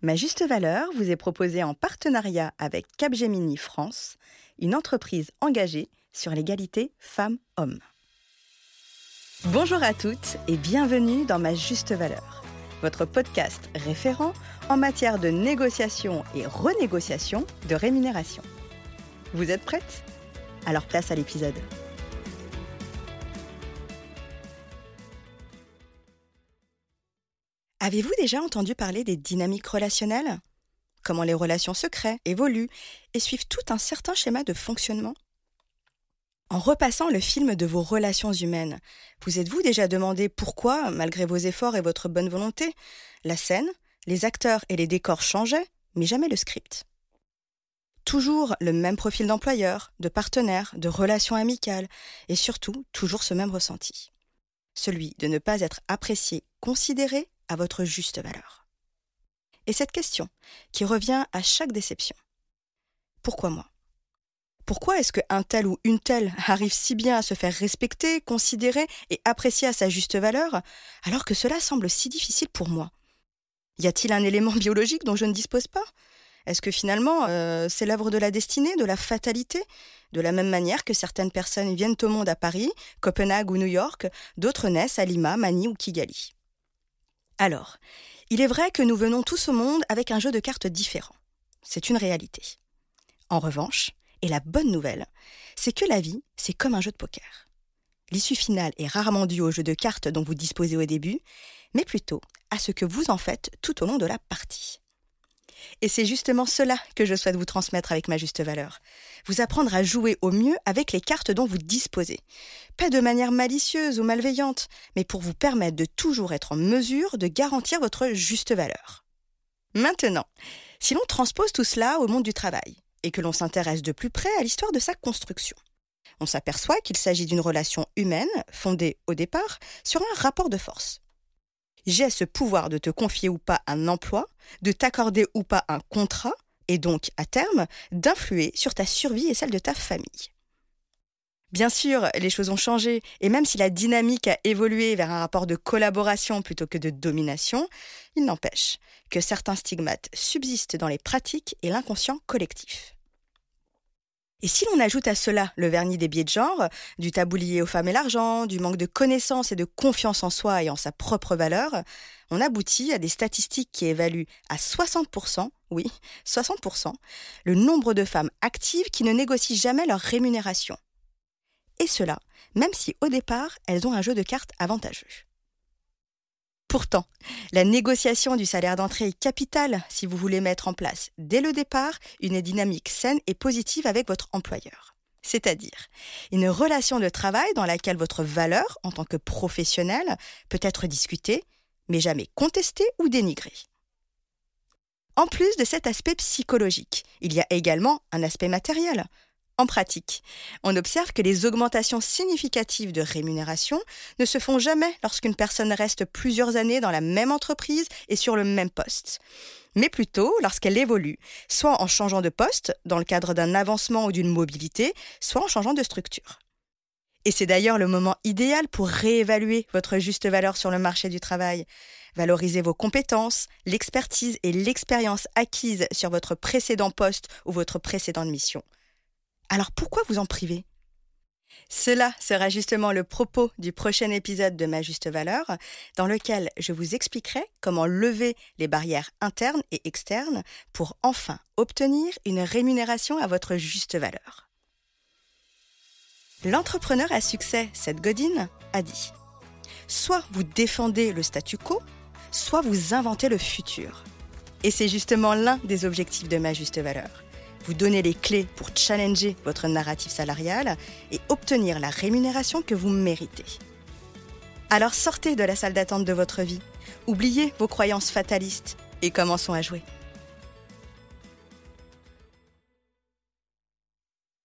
Ma juste valeur vous est proposée en partenariat avec Capgemini France, une entreprise engagée sur l'égalité femmes-hommes. Bonjour à toutes et bienvenue dans Ma juste valeur, votre podcast référent en matière de négociation et renégociation de rémunération. Vous êtes prêtes Alors place à l'épisode. Avez-vous déjà entendu parler des dynamiques relationnelles? Comment les relations se créent, évoluent et suivent tout un certain schéma de fonctionnement? En repassant le film de vos relations humaines, vous êtes-vous déjà demandé pourquoi, malgré vos efforts et votre bonne volonté, la scène, les acteurs et les décors changeaient, mais jamais le script? Toujours le même profil d'employeur, de partenaire, de relations amicales, et surtout toujours ce même ressenti. Celui de ne pas être apprécié, considéré à votre juste valeur. Et cette question, qui revient à chaque déception. Pourquoi moi? Pourquoi est-ce qu'un tel ou une telle arrive si bien à se faire respecter, considérer et apprécier à sa juste valeur, alors que cela semble si difficile pour moi? Y a-t-il un élément biologique dont je ne dispose pas? Est-ce que finalement euh, c'est l'œuvre de la destinée, de la fatalité? De la même manière que certaines personnes viennent au monde à Paris, Copenhague ou New York, d'autres naissent à Lima, Manille ou Kigali. Alors, il est vrai que nous venons tous au monde avec un jeu de cartes différent. C'est une réalité. En revanche, et la bonne nouvelle, c'est que la vie, c'est comme un jeu de poker. L'issue finale est rarement due au jeu de cartes dont vous disposez au début, mais plutôt à ce que vous en faites tout au long de la partie. Et c'est justement cela que je souhaite vous transmettre avec ma juste valeur. Vous apprendre à jouer au mieux avec les cartes dont vous disposez. Pas de manière malicieuse ou malveillante, mais pour vous permettre de toujours être en mesure de garantir votre juste valeur. Maintenant, si l'on transpose tout cela au monde du travail, et que l'on s'intéresse de plus près à l'histoire de sa construction, on s'aperçoit qu'il s'agit d'une relation humaine fondée au départ sur un rapport de force j'ai ce pouvoir de te confier ou pas un emploi, de t'accorder ou pas un contrat, et donc, à terme, d'influer sur ta survie et celle de ta famille. Bien sûr, les choses ont changé, et même si la dynamique a évolué vers un rapport de collaboration plutôt que de domination, il n'empêche que certains stigmates subsistent dans les pratiques et l'inconscient collectif. Et si l'on ajoute à cela le vernis des biais de genre, du tabou lié aux femmes et l'argent, du manque de connaissance et de confiance en soi et en sa propre valeur, on aboutit à des statistiques qui évaluent à 60%, oui, 60%, le nombre de femmes actives qui ne négocient jamais leur rémunération. Et cela, même si au départ, elles ont un jeu de cartes avantageux. Pourtant, la négociation du salaire d'entrée est capitale si vous voulez mettre en place dès le départ une dynamique saine et positive avec votre employeur. C'est-à-dire une relation de travail dans laquelle votre valeur en tant que professionnel peut être discutée, mais jamais contestée ou dénigrée. En plus de cet aspect psychologique, il y a également un aspect matériel. En pratique, on observe que les augmentations significatives de rémunération ne se font jamais lorsqu'une personne reste plusieurs années dans la même entreprise et sur le même poste, mais plutôt lorsqu'elle évolue, soit en changeant de poste dans le cadre d'un avancement ou d'une mobilité, soit en changeant de structure. Et c'est d'ailleurs le moment idéal pour réévaluer votre juste valeur sur le marché du travail. Valoriser vos compétences, l'expertise et l'expérience acquises sur votre précédent poste ou votre précédente mission. Alors pourquoi vous en priver cela sera justement le propos du prochain épisode de Ma Juste Valeur, dans lequel je vous expliquerai comment lever les barrières internes et externes pour enfin obtenir une rémunération à votre juste valeur. L'entrepreneur à succès, Seth Godin, a dit Soit vous défendez le statu quo, soit vous inventez le futur. Et c'est justement l'un des objectifs de Ma Juste Valeur vous donner les clés pour challenger votre narratif salarial et obtenir la rémunération que vous méritez. Alors sortez de la salle d'attente de votre vie, oubliez vos croyances fatalistes et commençons à jouer.